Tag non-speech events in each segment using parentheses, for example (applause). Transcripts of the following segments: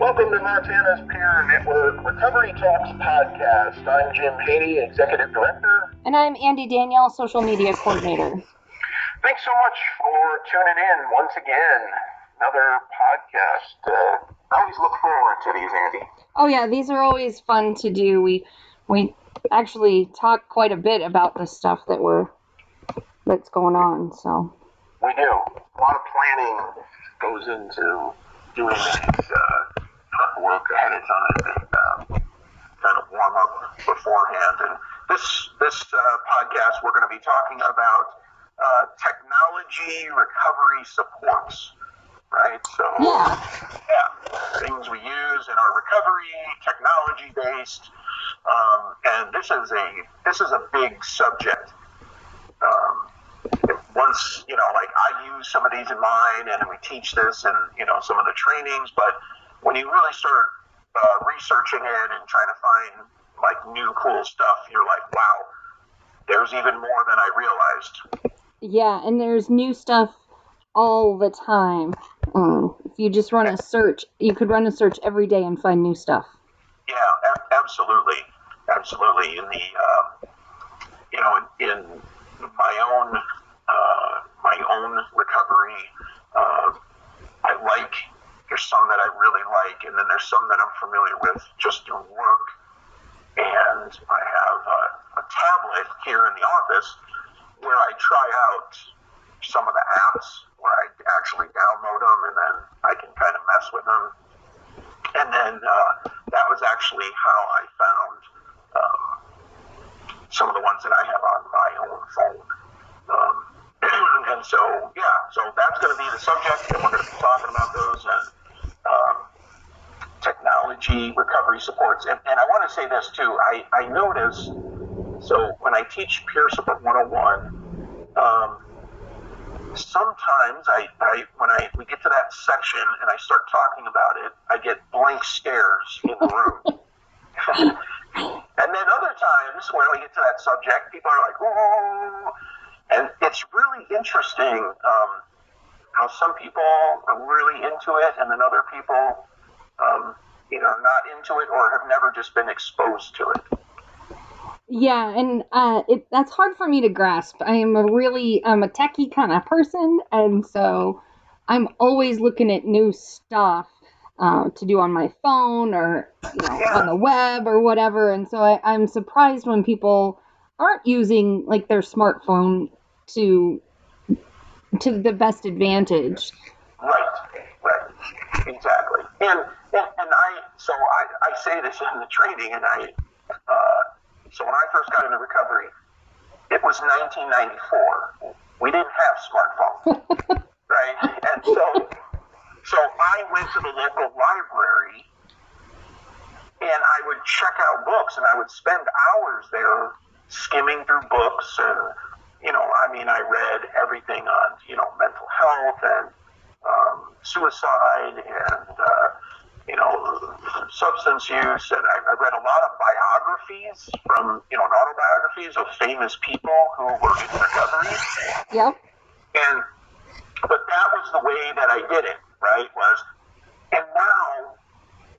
Welcome to Montana's Peer Network Recovery Talks podcast. I'm Jim Haney, Executive Director. And I'm Andy Danielle, Social Media Coordinator. Thanks so much for tuning in once again. Another podcast. Uh, I always look forward to these, Andy. Oh yeah, these are always fun to do. We we actually talk quite a bit about the stuff that we're that's going on. So we do. A lot of planning goes into doing these. Uh, work ahead of time and um, kind of warm up beforehand. And this this uh, podcast, we're going to be talking about uh, technology recovery supports, right? So yeah, yeah, things we use in our recovery, technology based, um, and this is a this is a big subject. Um, once you know, like I use some of these in mine, and we teach this, and you know, some of the trainings, but when you really start uh, researching it and trying to find like new cool stuff, you're like, wow, there's even more than I realized. Yeah, and there's new stuff all the time. Um, if you just run a search, you could run a search every day and find new stuff. Yeah, a- absolutely, absolutely. In the uh, you know, in, in my own uh, my own recovery, uh, I like there's some that I really like, and then there's some that I'm familiar with just through work. And I have a, a tablet here in the office where I try out some of the apps where I actually download them and then I can kind of mess with them. And then uh, that was actually how I found um, some of the ones that I have on my own phone. Um, (clears throat) and so, yeah, so that's going to be the subject, and we're going to be talking about those. And recovery supports. And, and I want to say this too. I, I notice, so when I teach Peer Support 101, um, sometimes I, I when I we get to that section and I start talking about it, I get blank stares in the room. (laughs) and then other times when we get to that subject, people are like, "Oh," and it's really interesting. Um, how some people are really into it and then other people um, either not into it or have never just been exposed to it. Yeah, and uh, it that's hard for me to grasp. I am a really I'm a techie kind of person, and so I'm always looking at new stuff uh, to do on my phone or you know yeah. on the web or whatever. And so I, I'm surprised when people aren't using like their smartphone to to the best advantage. Right, right, exactly. And and, I so I, I say this in the training, and I uh, so when I first got into recovery, it was 1994. We didn't have smartphones, (laughs) right? And so so I went to the local library. And I would check out books, and I would spend hours there skimming through books and you know, I mean, I read everything on, you know, mental health and um, suicide and, uh, you know, substance use. And I, I read a lot of biographies from, you know, autobiographies of famous people who were in recovery. Yep. And, but that was the way that I did it, right? Was, and now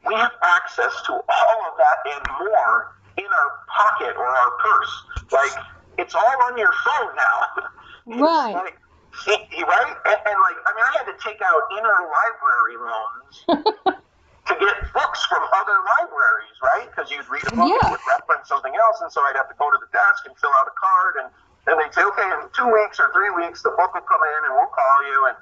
we have access to all of that and more in our pocket or our purse. Like, it's all on your phone now. (laughs) Right. Like, right? And, and, like, I mean, I had to take out interlibrary loans (laughs) to get books from other libraries, right? Because you'd read a book yeah. and would reference something else, and so I'd have to go to the desk and fill out a card, and then they'd say, okay, in two weeks or three weeks, the book will come in, and we'll call you, and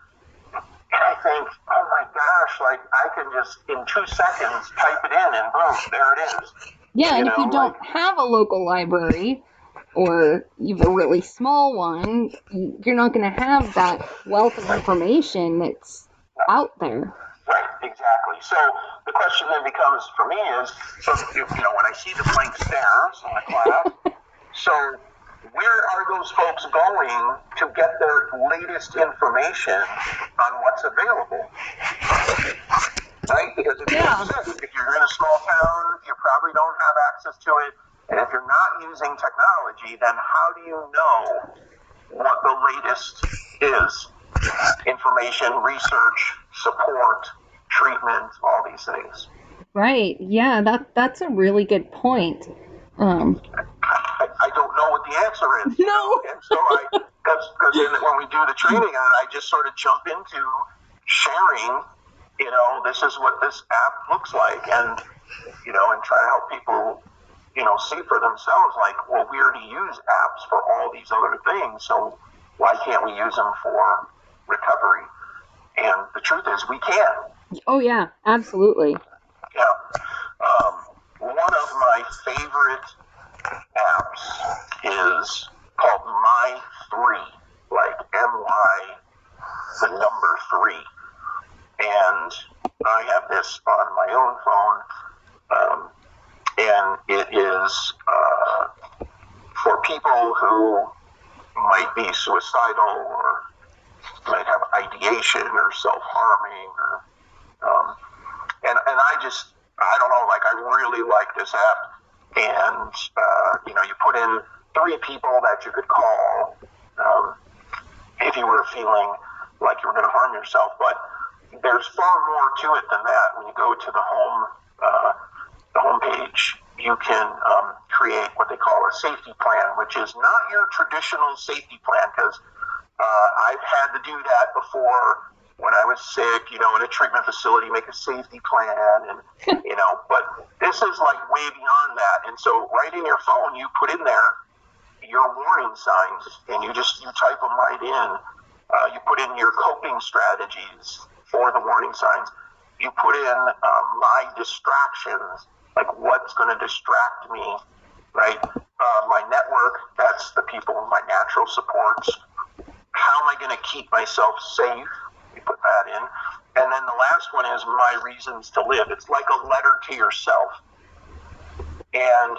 and I think, oh my gosh, like I can just in two seconds type it in, and boom, there it is. Yeah, You and if know, you don't like- have a local library or you have a really small one, you're not going to have that wealth of information that's out there. Right, exactly. So the question then becomes for me is, so you, you know, when I see the blank stares in the class, (laughs) so where are those folks going to get their latest information on what's available? Right? Because if, Yeah. you're, if you're in a small town, you probably don't have access to it. And if you're not using technology, then how do you know what the latest is? Information, research, support, treatment, all these things. Right. Yeah, that that's a really good point. Um, I, I don't know what the answer is. (laughs) No. And so I, because when we do the training I just sort of jump into sharing, you know, this is what this app looks like, and you know, and try to help people, you know, see for themselves, like, well, we already use apps for all these other things, so why can't we use them for recovery? And the truth is, we can. oh yeah, absolutely. Yeah. Um, one of my favorite apps is called My Three, like M Y, the number three. And I have this on my own phone, um, and it is uh, for people who might be suicidal or might have ideation or self-harming or um, and and I just I don't know like I really like this app. And uh, you know you put in three people that you could call um, if you were feeling like you were going to harm yourself. But there's far more to it than that when you go to the home uh, the home page you can um, create what they call a safety plan which is not your traditional safety plan because uh, I've had to do that before when I was sick, you know, in a treatment facility, make a safety plan, and (laughs) you know. But this is like way beyond that. And so, right in your phone, you put in there your warning signs, and you just you type them right in. Uh, you put in your coping strategies for the warning signs. You put in um, my distractions, like what's going to distract me, right? Uh, my network, that's the people, my natural supports how am I going to keep myself safe? You put that in. And then the last one is my reasons to live. It's like a letter to yourself. And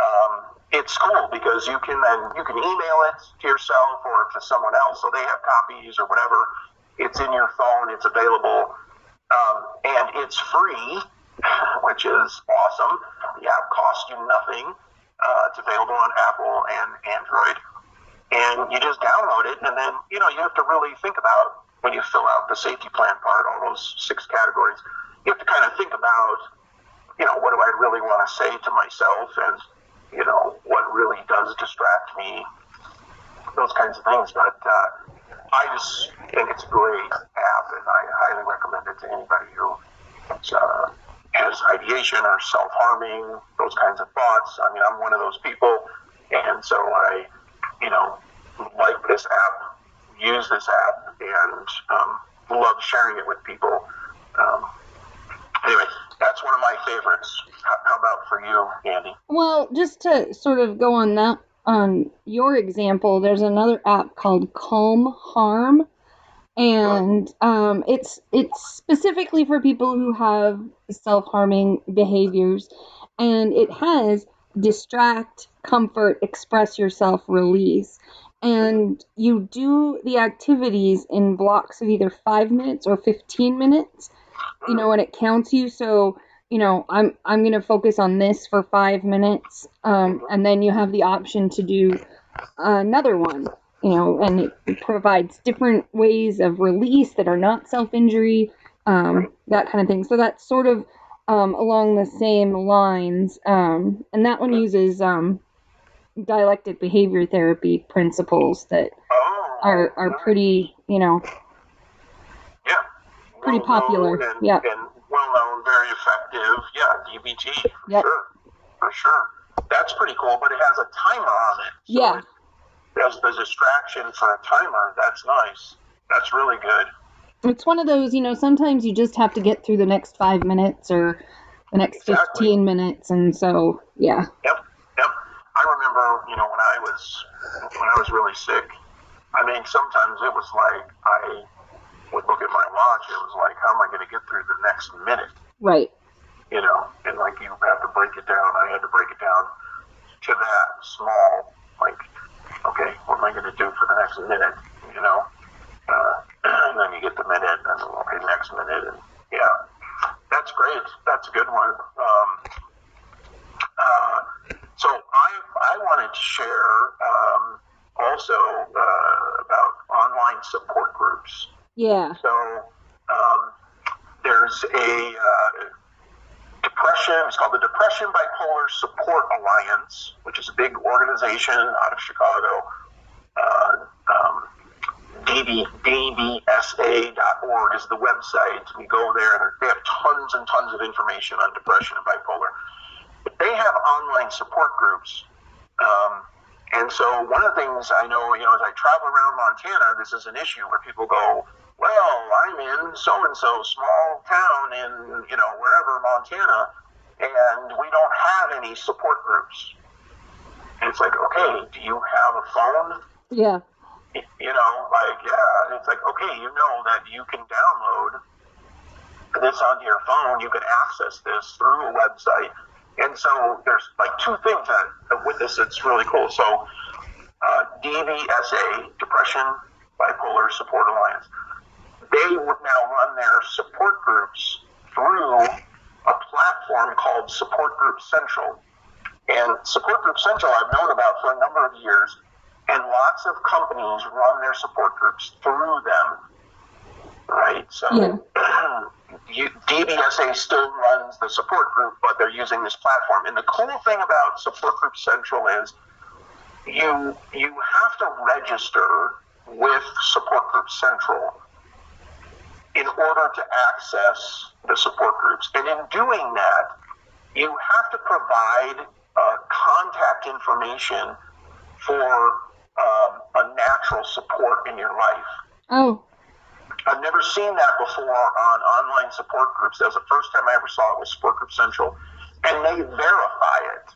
um, it's cool because you can then you can email it to yourself or to someone else so they have copies or whatever. It's in your phone. It's available. Um, and it's free, which is awesome. The app costs you nothing. Uh, it's available on Apple and Android and you just download it, and then you know you have to really think about when you fill out the safety plan part, all those six categories. You have to kind of think about, you know, what do I really want to say to myself, and you know, what really does distract me, those kinds of things. But uh, I just think it's a great app, and I highly recommend it to anybody who uh, ideation or self-harming, those kinds of thoughts. I mean, I'm one of those people, and so I you know, like this app, use this app, and um, love sharing it with people. Um, anyway, that's one of my favorites. How, how about for you, Andy? Well, just to sort of go on that on your example, there's another app called Calm Harm, and um, it's it's specifically for people who have self-harming behaviors, and it has distract, comfort, express yourself, release. And you do the activities in blocks of either five minutes or 15 minutes, you know, and it counts you. So, you know, I'm, I'm to focus on this for five minutes. Um, and then you have the option to do another one, you know, and it provides different ways of release that are not self injury, um, that kind of thing. So that's sort of um, along the same lines. Um, and that one uses um, dialectic behavior therapy principles that Oh, are, are pretty, you know, yeah, pretty Well-known popular, and, yeah. and well known, very effective. Yeah, DBT for Yep. sure, for sure. That's pretty cool, but it has a timer on it. So Yeah. It has the distraction for a timer. That's nice. That's really good. it's one of those, you know, sometimes you just have to get through the next five minutes or the next Exactly. 15 minutes. And so, yeah. Yep, yep. I remember, you know, when I was when I was really sick. I mean, sometimes it was like I would look at my watch. It was like, how am I going to get through the next minute? Right. you know, and like you have to break it down. I had to break it down to that small, like, okay, what am I going to do for the next minute, you know? Uh, and (clears throat) then you get the minute, and okay, next minute, and yeah, that's great. That's a good one. Um, uh, so I, I wanted to share um, also uh, about online support groups. Yeah. So um, there's a uh, depression. It's called the Depression Bipolar Support Alliance, which is a big organization out of Chicago. Uh, um, DBSA.org is the website. We go there and they have tons and tons of information on depression and bipolar. But they have online support groups. Um, and so one of the things I know, you know, as I travel around Montana, this is an issue where people go, well, I'm in so and so small town in, you know, wherever Montana, and we don't have any support groups. And it's like, okay, do you have a phone? Yeah. You know, like, yeah, it's like, okay, you know that you can download this onto your phone, you can access this through a website. And so there's like two things that with this that's really cool. So uh, DBSA, Depression Bipolar Support Alliance, they would now run their support groups through a platform called Support Group Central. And Support Group Central I've known about for a number of years, and lots of companies run their support groups through them. Right? So (clears throat) you, DBSA still runs the support group, but they're using this platform. And the cool thing about Support Group Central is you you have to register with Support Group Central in order to access the support groups. And in doing that, you have to provide uh, contact information for um, a natural support in your life. Oh. I've never seen that before on online support groups. That was the first time I ever saw it with Support Group Central, and they verify it.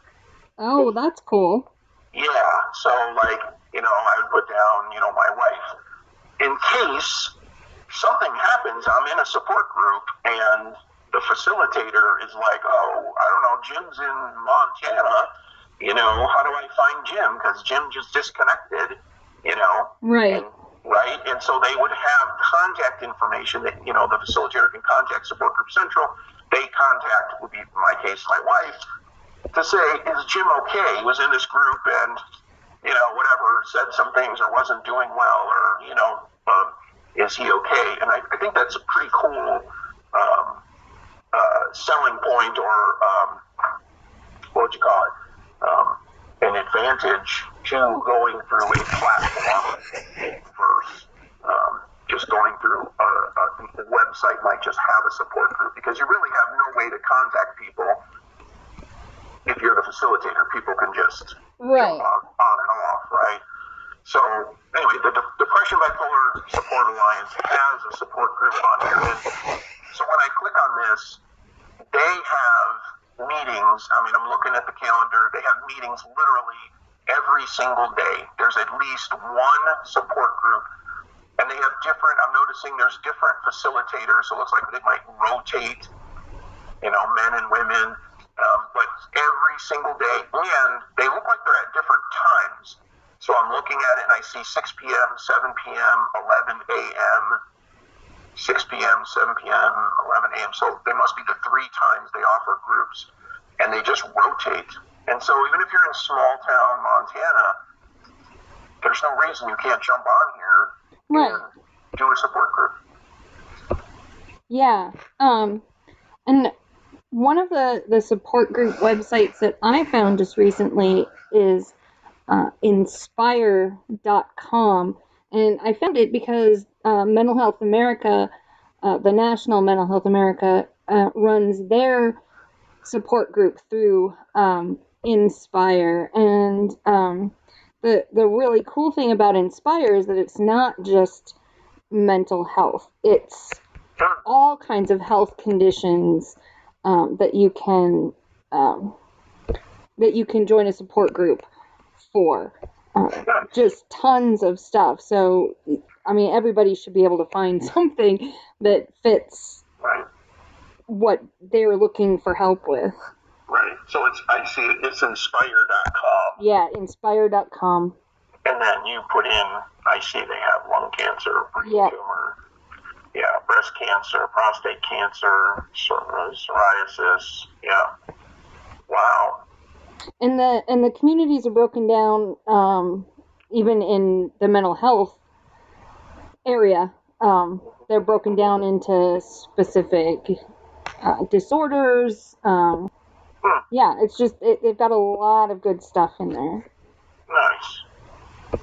Oh, that's cool. Yeah, so like you know, I would put down you know my wife in case something happens. I'm in a support group, and the facilitator is like, oh, I don't know, Jim's in Montana. You know, how do I find Jim? Because Jim just disconnected. You know, Right. and, right? And so they would have contact information that, you know, the facilitator can contact Support Group Central. They contact, would be in my case, my wife, to say, is Jim okay? He was in this group and, you know, whatever, said some things or wasn't doing well or, you know, um, is he okay? And I, I think that's a pretty cool um, uh, selling point or, um, what would you call it? Um, an advantage to going through a platform versus um, just going through a, a, a website might just have a support group because you really have no way to contact people if you're the facilitator. People can just Right. jump on, on and off, right? So anyway, the De- Depression Bipolar Support Alliance has a support group on here, and so when I click on this, they have meetings. I mean, I'm looking at the calendar. They have meetings literally every single day. There's at least one support group, and they have different. I'm noticing there's different facilitators. So it looks like they might rotate, you know, men and women. Um, but every single day, and they look like they're at different times. So I'm looking at it and I see 6 p.m., 7 p.m., 11 a.m., 6 p.m., 7 p.m., 11 a.m. So they must be the three times they offer groups, and they just rotate. And so even if you're in small town Montana, there's no reason you can't jump on here Right. and do a support group. Yeah. Um, and one of the, the support group websites that I found just recently is uh, inspire.com. And I found it because uh, Mental Health America, uh, the National Mental Health America, uh, runs their support group through um, Inspire. And um, the, the really cool thing about Inspire is that it's not just mental health, it's all kinds of health conditions um, that you can um, that you can join a support group for. Uh, just tons of stuff. So, I mean, everybody should be able to find (laughs) something that fits what they're looking for help with. Right. So it's I see it, it's inspire.com. Yeah, inspire.com. And then you put in I see they have lung cancer, brain Yeah. tumor, yeah, breast cancer, prostate cancer, psor- psoriasis. Yeah. Wow. And the and the communities are broken down um, even in the mental health area. Um, they're broken down into specific uh, disorders. Um, yeah, it's just it, they've got a lot of good stuff in there. Nice.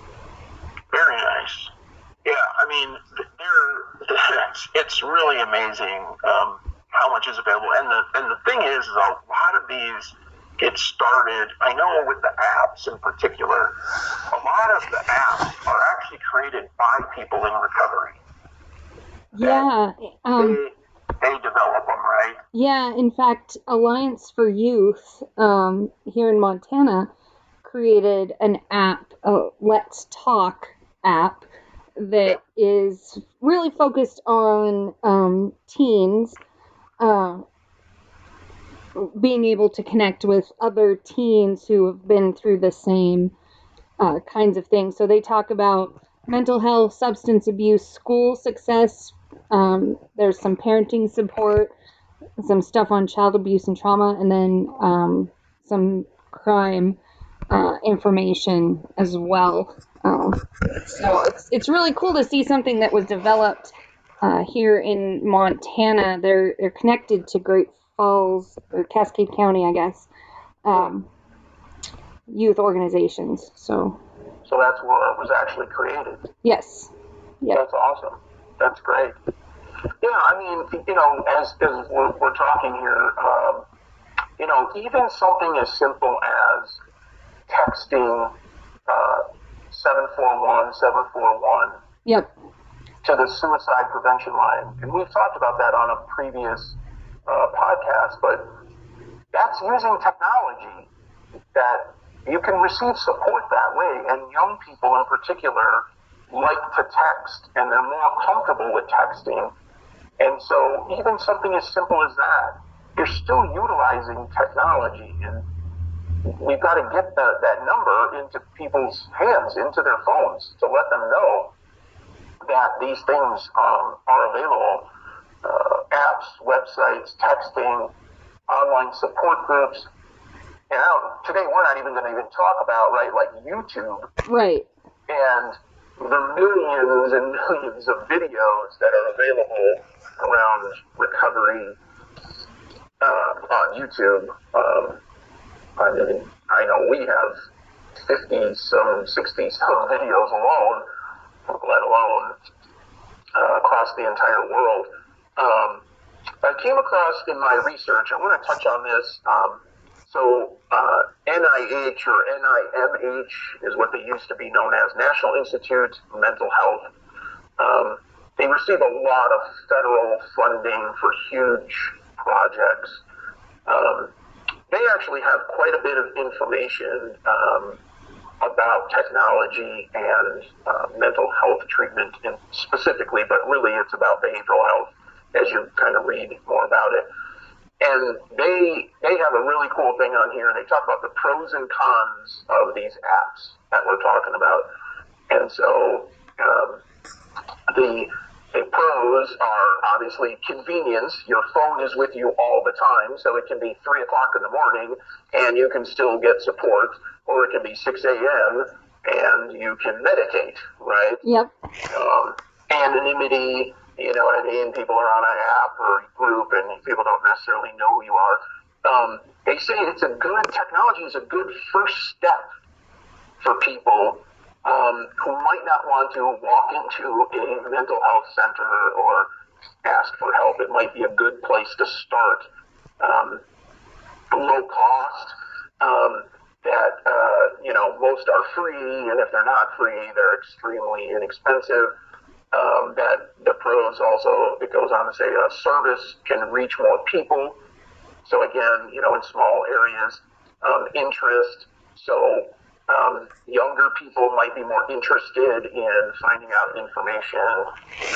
Very nice. Yeah, I mean, th- there, it's, (laughs) it's really amazing um, how much is available. And the and the thing is, is a lot of these get started. I know with the apps in particular, a lot of the apps are actually created by people in recovery. Yeah. Um, they they develop them, right? Yeah, in fact, Alliance for Youth um, here in Montana created an app, a Let's Talk app, that is really focused on um, teens uh, being able to connect with other teens who have been through the same uh, kinds of things. So they talk about mental health, substance abuse, school success. Um, there's some parenting support, some stuff on child abuse and trauma, and then um, some crime uh, information as well. Um, so it's it's really cool to see something that was developed uh, here in Montana. They're they're connected to Great Falls or Cascade County, I guess, um, youth organizations. So So that's where it was actually created. yes, Yep. That's awesome. That's great. Yeah, I mean, you know, as, as we're, we're talking here, um, you know, even something as simple as texting uh, 741 741 yep, to the suicide prevention line. And we've talked about that on a previous uh, podcast, but that's using technology that you can receive support that way. And young people in particular like to text and they're more comfortable with texting. And so even something as simple as that, you're still utilizing technology and we've got to get the, that number into people's hands, into their phones to let them know that these things um, are available. Uh, apps, websites, texting, online support groups. And I don't, today we're not even going to even talk about, right, like YouTube right, and the millions and millions of videos that are available around recovery uh, on YouTube. Um, I mean, I know we have 50 some, 60 some videos alone, let alone uh, across the entire world. Um, I came across in my research, I want to touch on this. Um, so, uh, NIH or NIMH is what they used to be known as National Institute of Mental Health. Um, they receive a lot of federal funding for huge projects. Um, they actually have quite a bit of information um, about technology and uh, mental health treatment, in specifically, but really it's about behavioral health as you kind of read more about it. And they they have a really cool thing on here. and They talk about the pros and cons of these apps that we're talking about. And so um, the the pros are obviously convenience. Your phone is with you all the time, so it can be three o'clock in the morning and you can still get support, or it can be six a.m. and you can meditate, right? yep, um, anonymity. You know what I mean? People are on an app or group, and people don't necessarily know who you are. Um, they say it's a good technology is a good first step for people um, who might not want to walk into a mental health center or ask for help. It might be a good place to start. Um, low cost. Um, that uh, you know most are free, and if they're not free, they're extremely inexpensive. Um, that the pros also it goes on to say a service can reach more people. So again, you know, in small areas, um, interest. So um, younger people might be more interested in finding out information,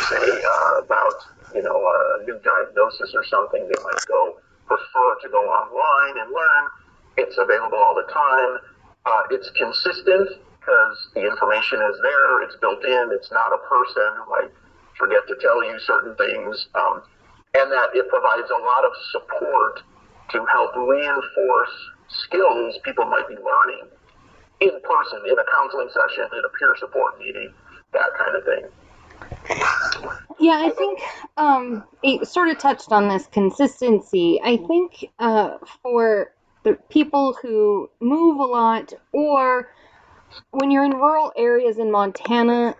say uh, about you know, a new diagnosis or something, they might go prefer to go online and learn. It's available all the time. Uh, it's consistent the information is there. It's built in. It's not a person who might forget to tell you certain things, um, and that it provides a lot of support to help reinforce skills people might be learning in person, in a counseling session, in a peer support meeting, that kind of thing. Yeah, I think um, it sort of touched on this consistency. I think uh, for the people who move a lot, or when you're in rural areas in Montana,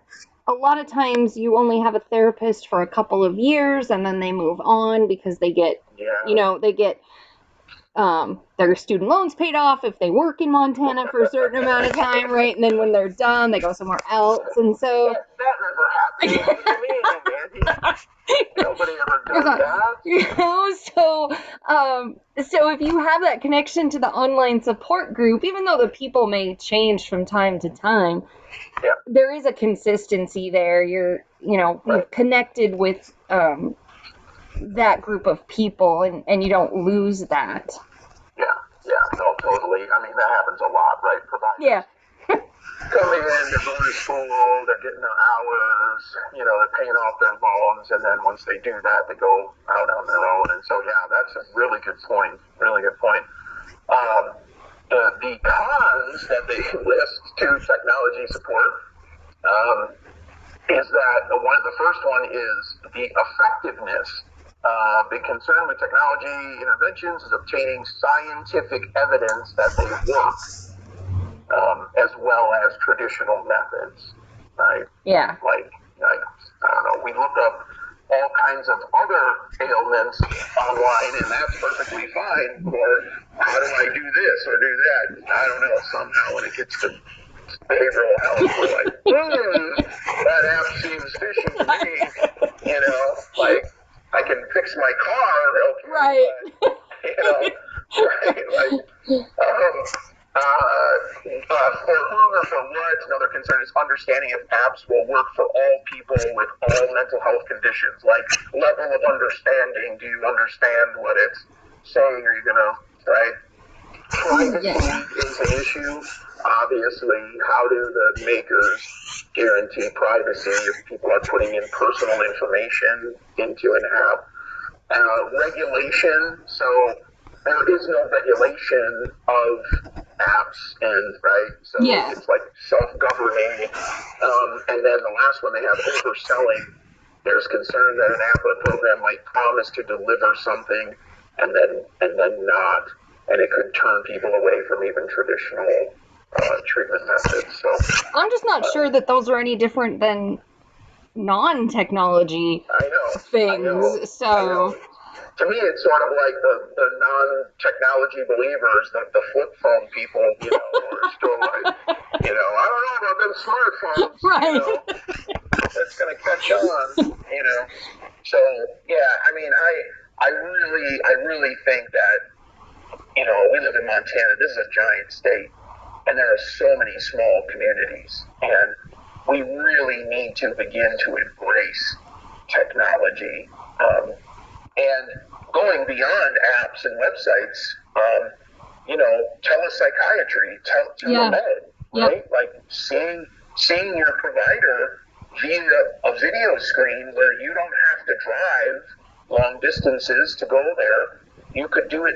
a lot of times you only have a therapist for a couple of years and then they move on because they get, Yeah. you know, they get um, their student loans paid off if they work in Montana for a certain amount of time, right? And then when they're done, they go somewhere else. And so, that, that never happened to me, Andy. Nobody ever (laughs) does that. you know so um so if you have that connection to the online support group even though the people may change from time to time Yeah. there is a consistency there you're you know you're connected with um that group of people and and you don't lose that Yeah, yeah, no, totally. I mean, that happens a lot, right? Providers yeah coming in, they're to school, they're getting their hours, you know, they're paying off their loans, and then once they do that, they go out on their own. And so, yeah, that's a really good point. Really good point. Um, the, the cons that they (laughs) list to technology support um, is that one, the first one is the effectiveness. Uh, the concern with technology interventions is obtaining scientific evidence that they work um, as well as traditional methods, right? yeah Like, like, I don't know, we look up all kinds of other ailments online, and that's perfectly fine. Or how do I do this or do that? I don't know. Somehow, when it gets to behavioral health, we're like, (laughs) hmm, that app seems fishy to me. You know, like I can fix my car, okay, right but, you know, (laughs) right? Like, um, uh, uh, for whom or for what, another concern is understanding if apps will work for all people with all mental health conditions. Like level of understanding. Do you understand what it's saying? Are you gonna right? Privacy Yeah. is an issue. Obviously, how do the makers guarantee privacy if people are putting in personal information into an app? Uh, regulation. So there is no regulation of apps, and right. So Yeah. it's like self-governing. Um, and then the last one they have overselling. There's concern that an app or program might promise to deliver something and then and then not, and it could turn people away from even traditional uh, treatment methods. So i'm just not sure that those are any different than non-technology know things I know, so. To me, it's sort of like the, the non-technology believers, the, the flip phone people, you know, are still like, you know, I don't know about them smartphones, Right. You know, it's going to catch on, you know. So yeah, I mean, I I really I really think that you know we live in Montana. This is a giant state, and there are so many small communities, and we really need to begin to embrace technology. Um, and going beyond apps and websites, um, you know, telepsychiatry, tel- Yeah. telemed, Yeah. right? Like seeing seeing your provider via a video screen where you don't have to drive long distances to go there. You could do it.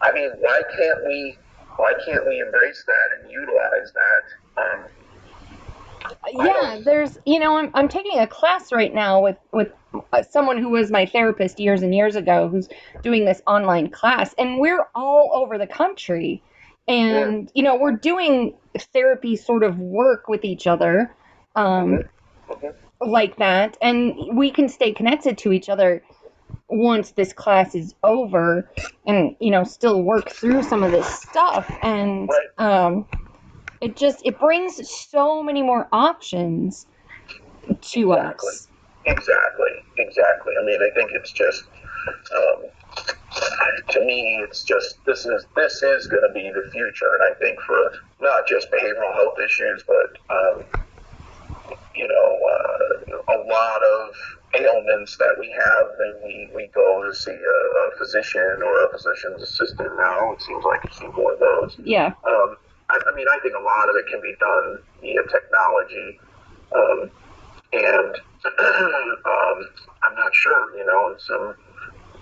I mean, why can't we? Why can't we embrace that and utilize that? Um, yeah there's you know I'm, I'm taking a class right now with with uh, someone who was my therapist years and years ago who's doing this online class and we're all over the country. And you know we're doing therapy sort of work with each other um Mhm. like that. And we can stay connected to each other once this class is over and you know still work through some of this stuff. And Right. um it just it brings so many more options to Exactly. us Exactly, exactly. I mean, I think it's just, um, to me, it's just this is this is going to be the future, and I think for not just behavioral health issues, but um, you know, uh, a lot of ailments that we have, and we, we go to see a, a physician or a physician's assistant now. It seems like you see more of those. Yeah. Um, I, I mean, I think a lot of it can be done via technology. Um, and (clears throat) um, I'm not sure, you know, in some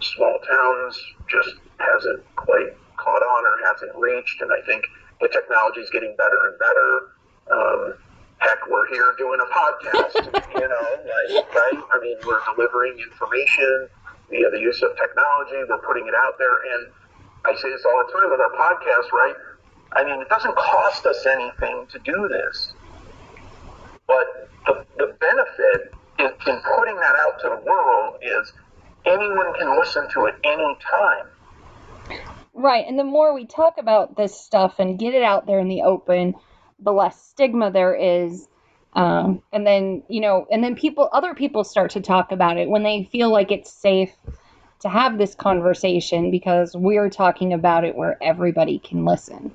small towns just hasn't quite caught on or hasn't reached. And I think the technology is getting better and better. Um, heck, we're here doing a podcast, (laughs) you know, like, right? I mean, we're delivering information via the use of technology. We're putting it out there. And I say this all the time with our podcast, right? I mean, it doesn't cost us anything to do this. But the, the benefit in, in putting that out to the world is anyone can listen to it any time. Right, and the more we talk about this stuff and get it out there in the open, the less stigma there is. Um, and then you know, and then people, other people start to talk about it when they feel like it's safe to have this conversation because we're talking about it where everybody can listen.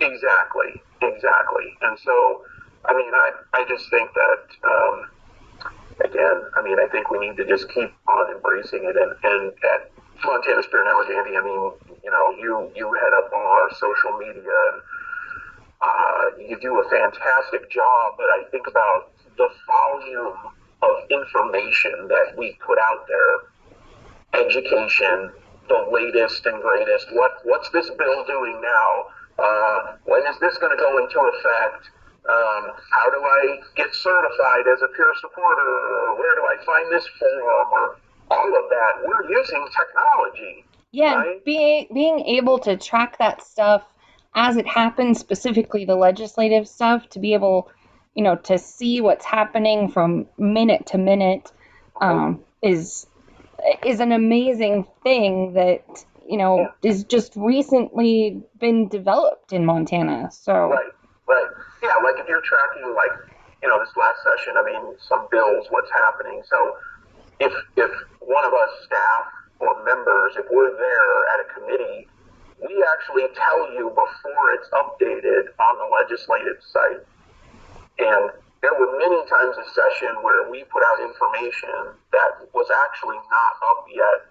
Exactly, exactly. And so, I mean, I, I just think that, um, again, I mean, I think we need to just keep on embracing it. And, and at Montana's Peer Network, Andy, I mean, you know, you, you head up all our social media and uh, you do a fantastic job, but I think about the volume of information that we put out there, education, the latest and greatest. What what's this bill doing now? Uh, when is this going to go into effect? Um, how do I get certified as a peer supporter? Where do I find this form? Or all of that. We're using technology. Yeah, Right. being being able to track that stuff as it happens, specifically the legislative stuff, to be able, you know, to see what's happening from minute to minute, um, is is an amazing thing that you know is just recently been developed in Montana. So Right, right. Yeah, like if you're tracking, like, you know, this last session, I mean, some bills, what's happening. So if, if one of us staff or members, if we're there at a committee, we actually tell you before it's updated on the legislative site. And there were many times a session where we put out information that was actually not up yet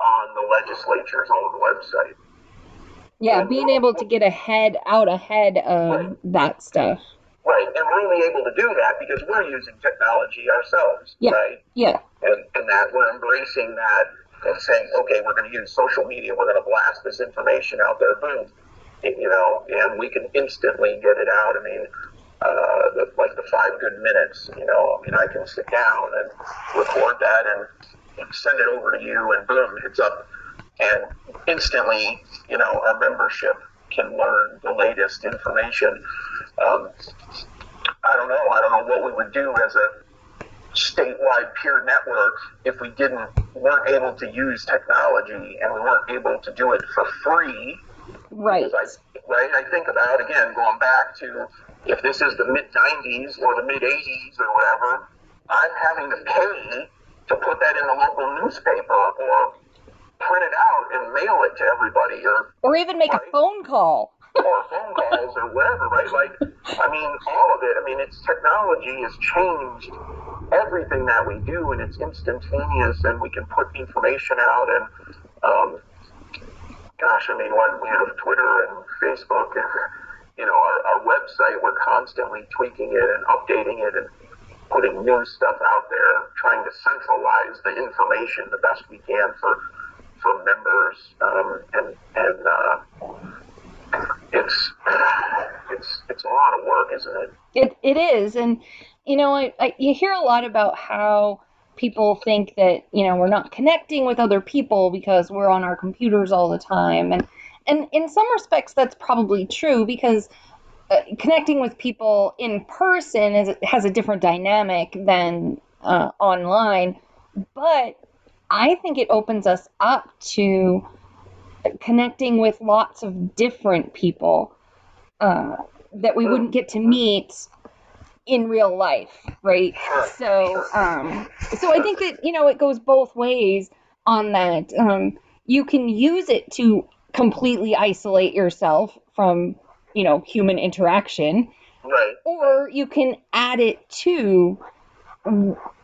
on the legislature's own website. yeah, being able to get ahead out ahead of that stuff. Right, and we're only able to do that because we're using technology ourselves, Yeah. right? Yeah, And, and that we're embracing that and saying, okay, we're going to use social media, we're going to blast this information out there, boom, you know, and we can instantly get it out. I mean, uh, the, like the five good minutes, you know, I mean, I can sit down and record that and send it over to you, and boom, it's up. And instantly, you know, our membership can learn the latest information. Um, I don't know. I don't know what we would do as a statewide peer network if we didn't weren't able to use technology and we weren't able to do it for free. right. I, right? I think about again going back to if this is the mid '90s or the mid '80s or whatever, I'm having to pay to put that in the local newspaper or print it out and mail it to everybody or Or even make a phone call. or phone calls or whatever, right? Like, I mean, all of it. I mean, it's technology has changed everything that we do, and it's instantaneous, and we can put information out. And um, gosh, I mean, when we have Twitter and Facebook and you know our, our website, we're constantly tweaking it and updating it and putting new stuff out there, trying to centralize the information the best we can for for members, um, and and uh, it's it's it's a lot of work, isn't it? It it is, and you know, I, I, you hear a lot about how people think that you know we're not connecting with other people because we're on our computers all the time, and and in some respects that's probably true because uh, connecting with people in person is has a different dynamic than uh, online, but I think it opens us up to connecting with lots of different people uh, that we wouldn't get to meet in real life, right? So, um, so I think that you know it goes both ways on that. Um, you can use it to completely isolate yourself from you know human interaction, Right. or you can add it to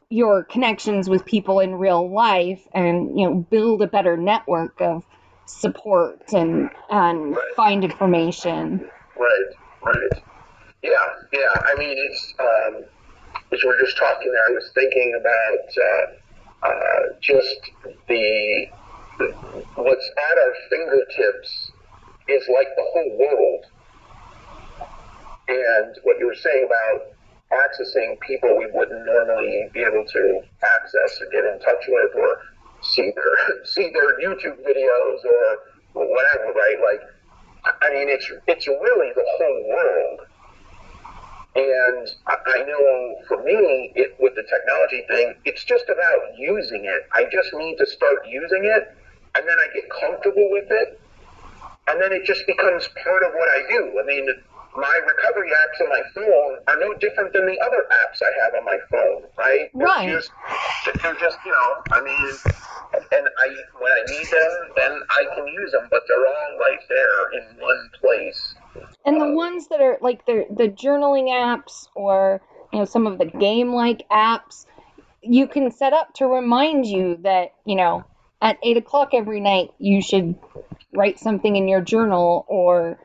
your connections with people in real life and you know build a better network of support and and Right. find information. Right, right. Yeah, yeah. I mean, it's um, as we were just talking there, I was thinking about uh, uh, just the, the what's at our fingertips is like the whole world. And what you were saying about accessing people we wouldn't normally be able to access or get in touch with or see their (laughs) see their YouTube videos or whatever, right? Like I mean, it's it's really the whole world. And I know for me, it, with the technology thing, it's just about using it. I just need to start using it, and then I get comfortable with it, and then it just becomes part of what I do. I mean, my recovery apps on my phone are no different than the other apps I have on my phone, right? They're Right. Just, they're just, you know, I mean, and I when I need them, then I can use them, but they're all right there in one place. And the um, ones that are like the the journaling apps or you know some of the game like apps, you can set up to remind you that you know at eight o'clock every night you should write something in your journal or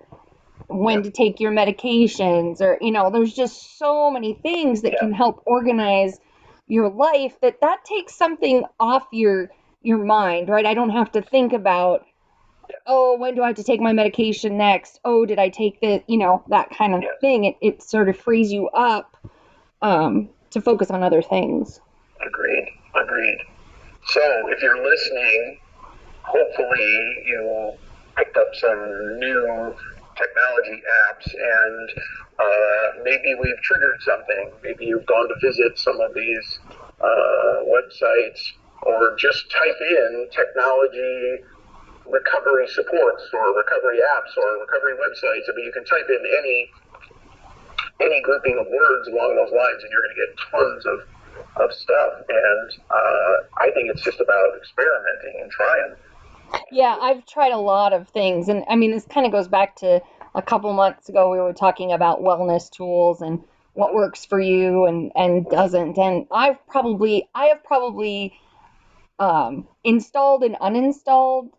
when to take your medications or you know there's just so many things that Yeah. can help organize your life that that takes something off your your mind right i don't have to think about oh when do i have to take my medication next oh did i take the you know that kind of Yeah. thing it, it sort of frees you up um, to focus on other things Agreed. Agreed. So if you're listening, hopefully you picked up some new technology apps and uh, maybe we've triggered something. Maybe you've gone to visit some of these uh, websites or just type in technology recovery supports or recovery apps or recovery websites. I mean, you can type in any any grouping of words along those lines, and you're going to get tons of of stuff. And uh, I think it's just about experimenting and trying. Yeah, I've tried a lot of things, and I mean, this kind of goes back to a couple months ago. We were talking about wellness tools and what works for you and and doesn't. And I've probably I have probably um, installed and uninstalled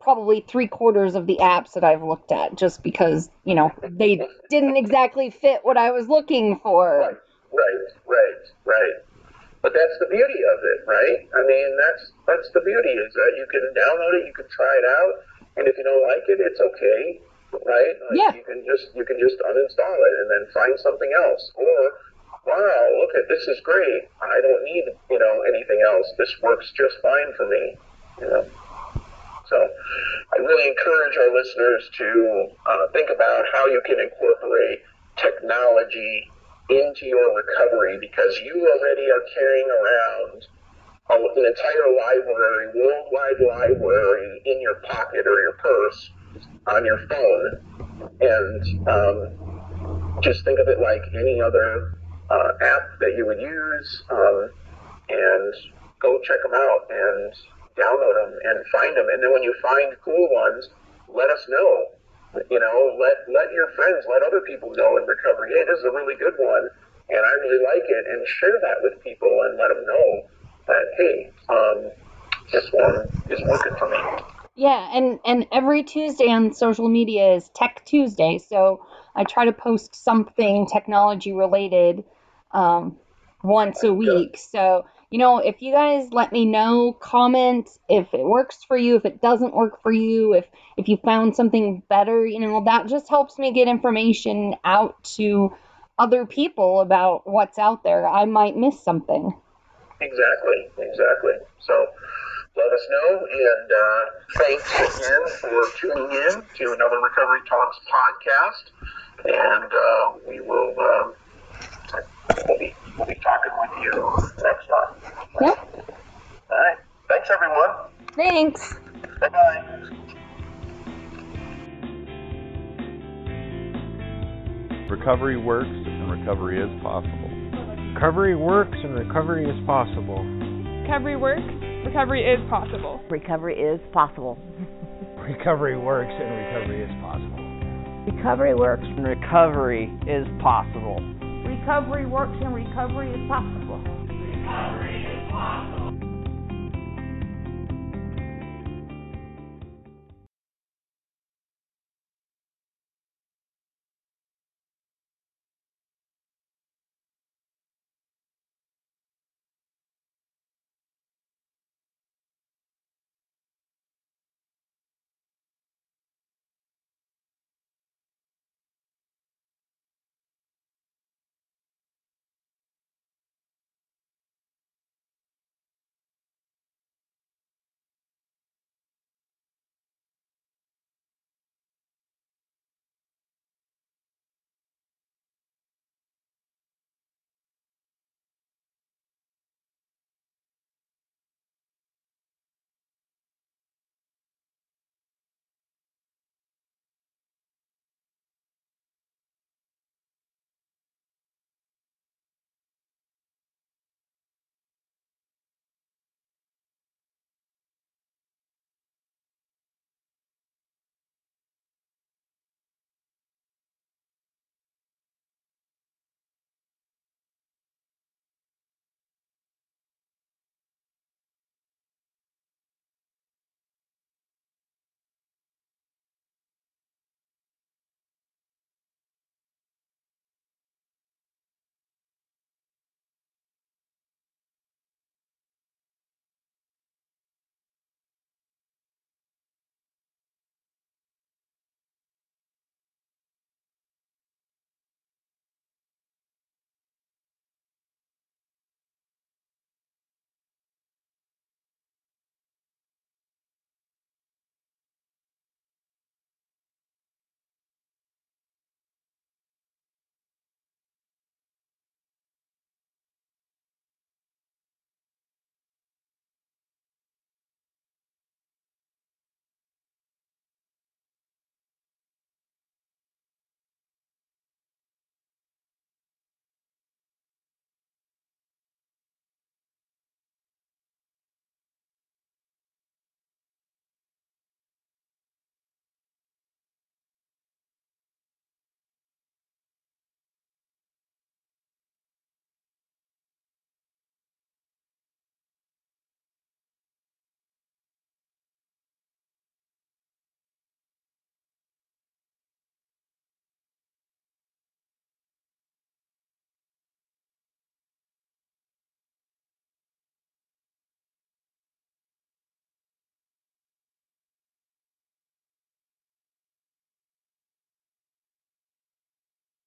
probably three quarters of the apps that I've looked at, just because you know they didn't exactly fit what I was looking for. Right, right, right, right. But that's the beauty of it, right? I mean, that's that's the beauty is that you can download it, you can try it out, and if you don't like it, it's okay, right? Like Yeah. You can just you can just uninstall it and then find something else, or wow, look at this is great. I don't need you know anything else. This works just fine for me. You know. So I really encourage our listeners to uh, think about how you can incorporate technology into your recovery because you already are carrying around an entire library, worldwide library in your pocket or your purse on your phone. And um, just think of it like any other uh, app that you would use um, and go check them out and download them and find them. And then when you find cool ones, let us know. You know, let let your friends, let other people know in recovery. Hey, this is a really good one, and I really like it. And share that with people and let them know that hey, um, this one is working for me. Yeah, and and every Tuesday on social media is Tech Tuesday, so I try to post something technology related um, once a week. So you know, if you guys let me know, comment if it works for you, if it doesn't work for you, if if you found something better, you know, that just helps me get information out to other people about what's out there. I might miss something. Exactly, exactly. So let us know, and uh, thanks again for tuning in to another Recovery Talks podcast. And uh, we will um, we'll be we'll be talking with you next time. Yep. All right. Thanks, everyone. Thanks. Bye bye. Recovery works and recovery is possible. Recovery works and recovery is possible. Recovery works. Recovery is possible. Recovery is possible. (laughs) Recovery works and recovery is possible. Recovery works. and recovery is possible. Recovery works and recovery is possible. Recovery is possible.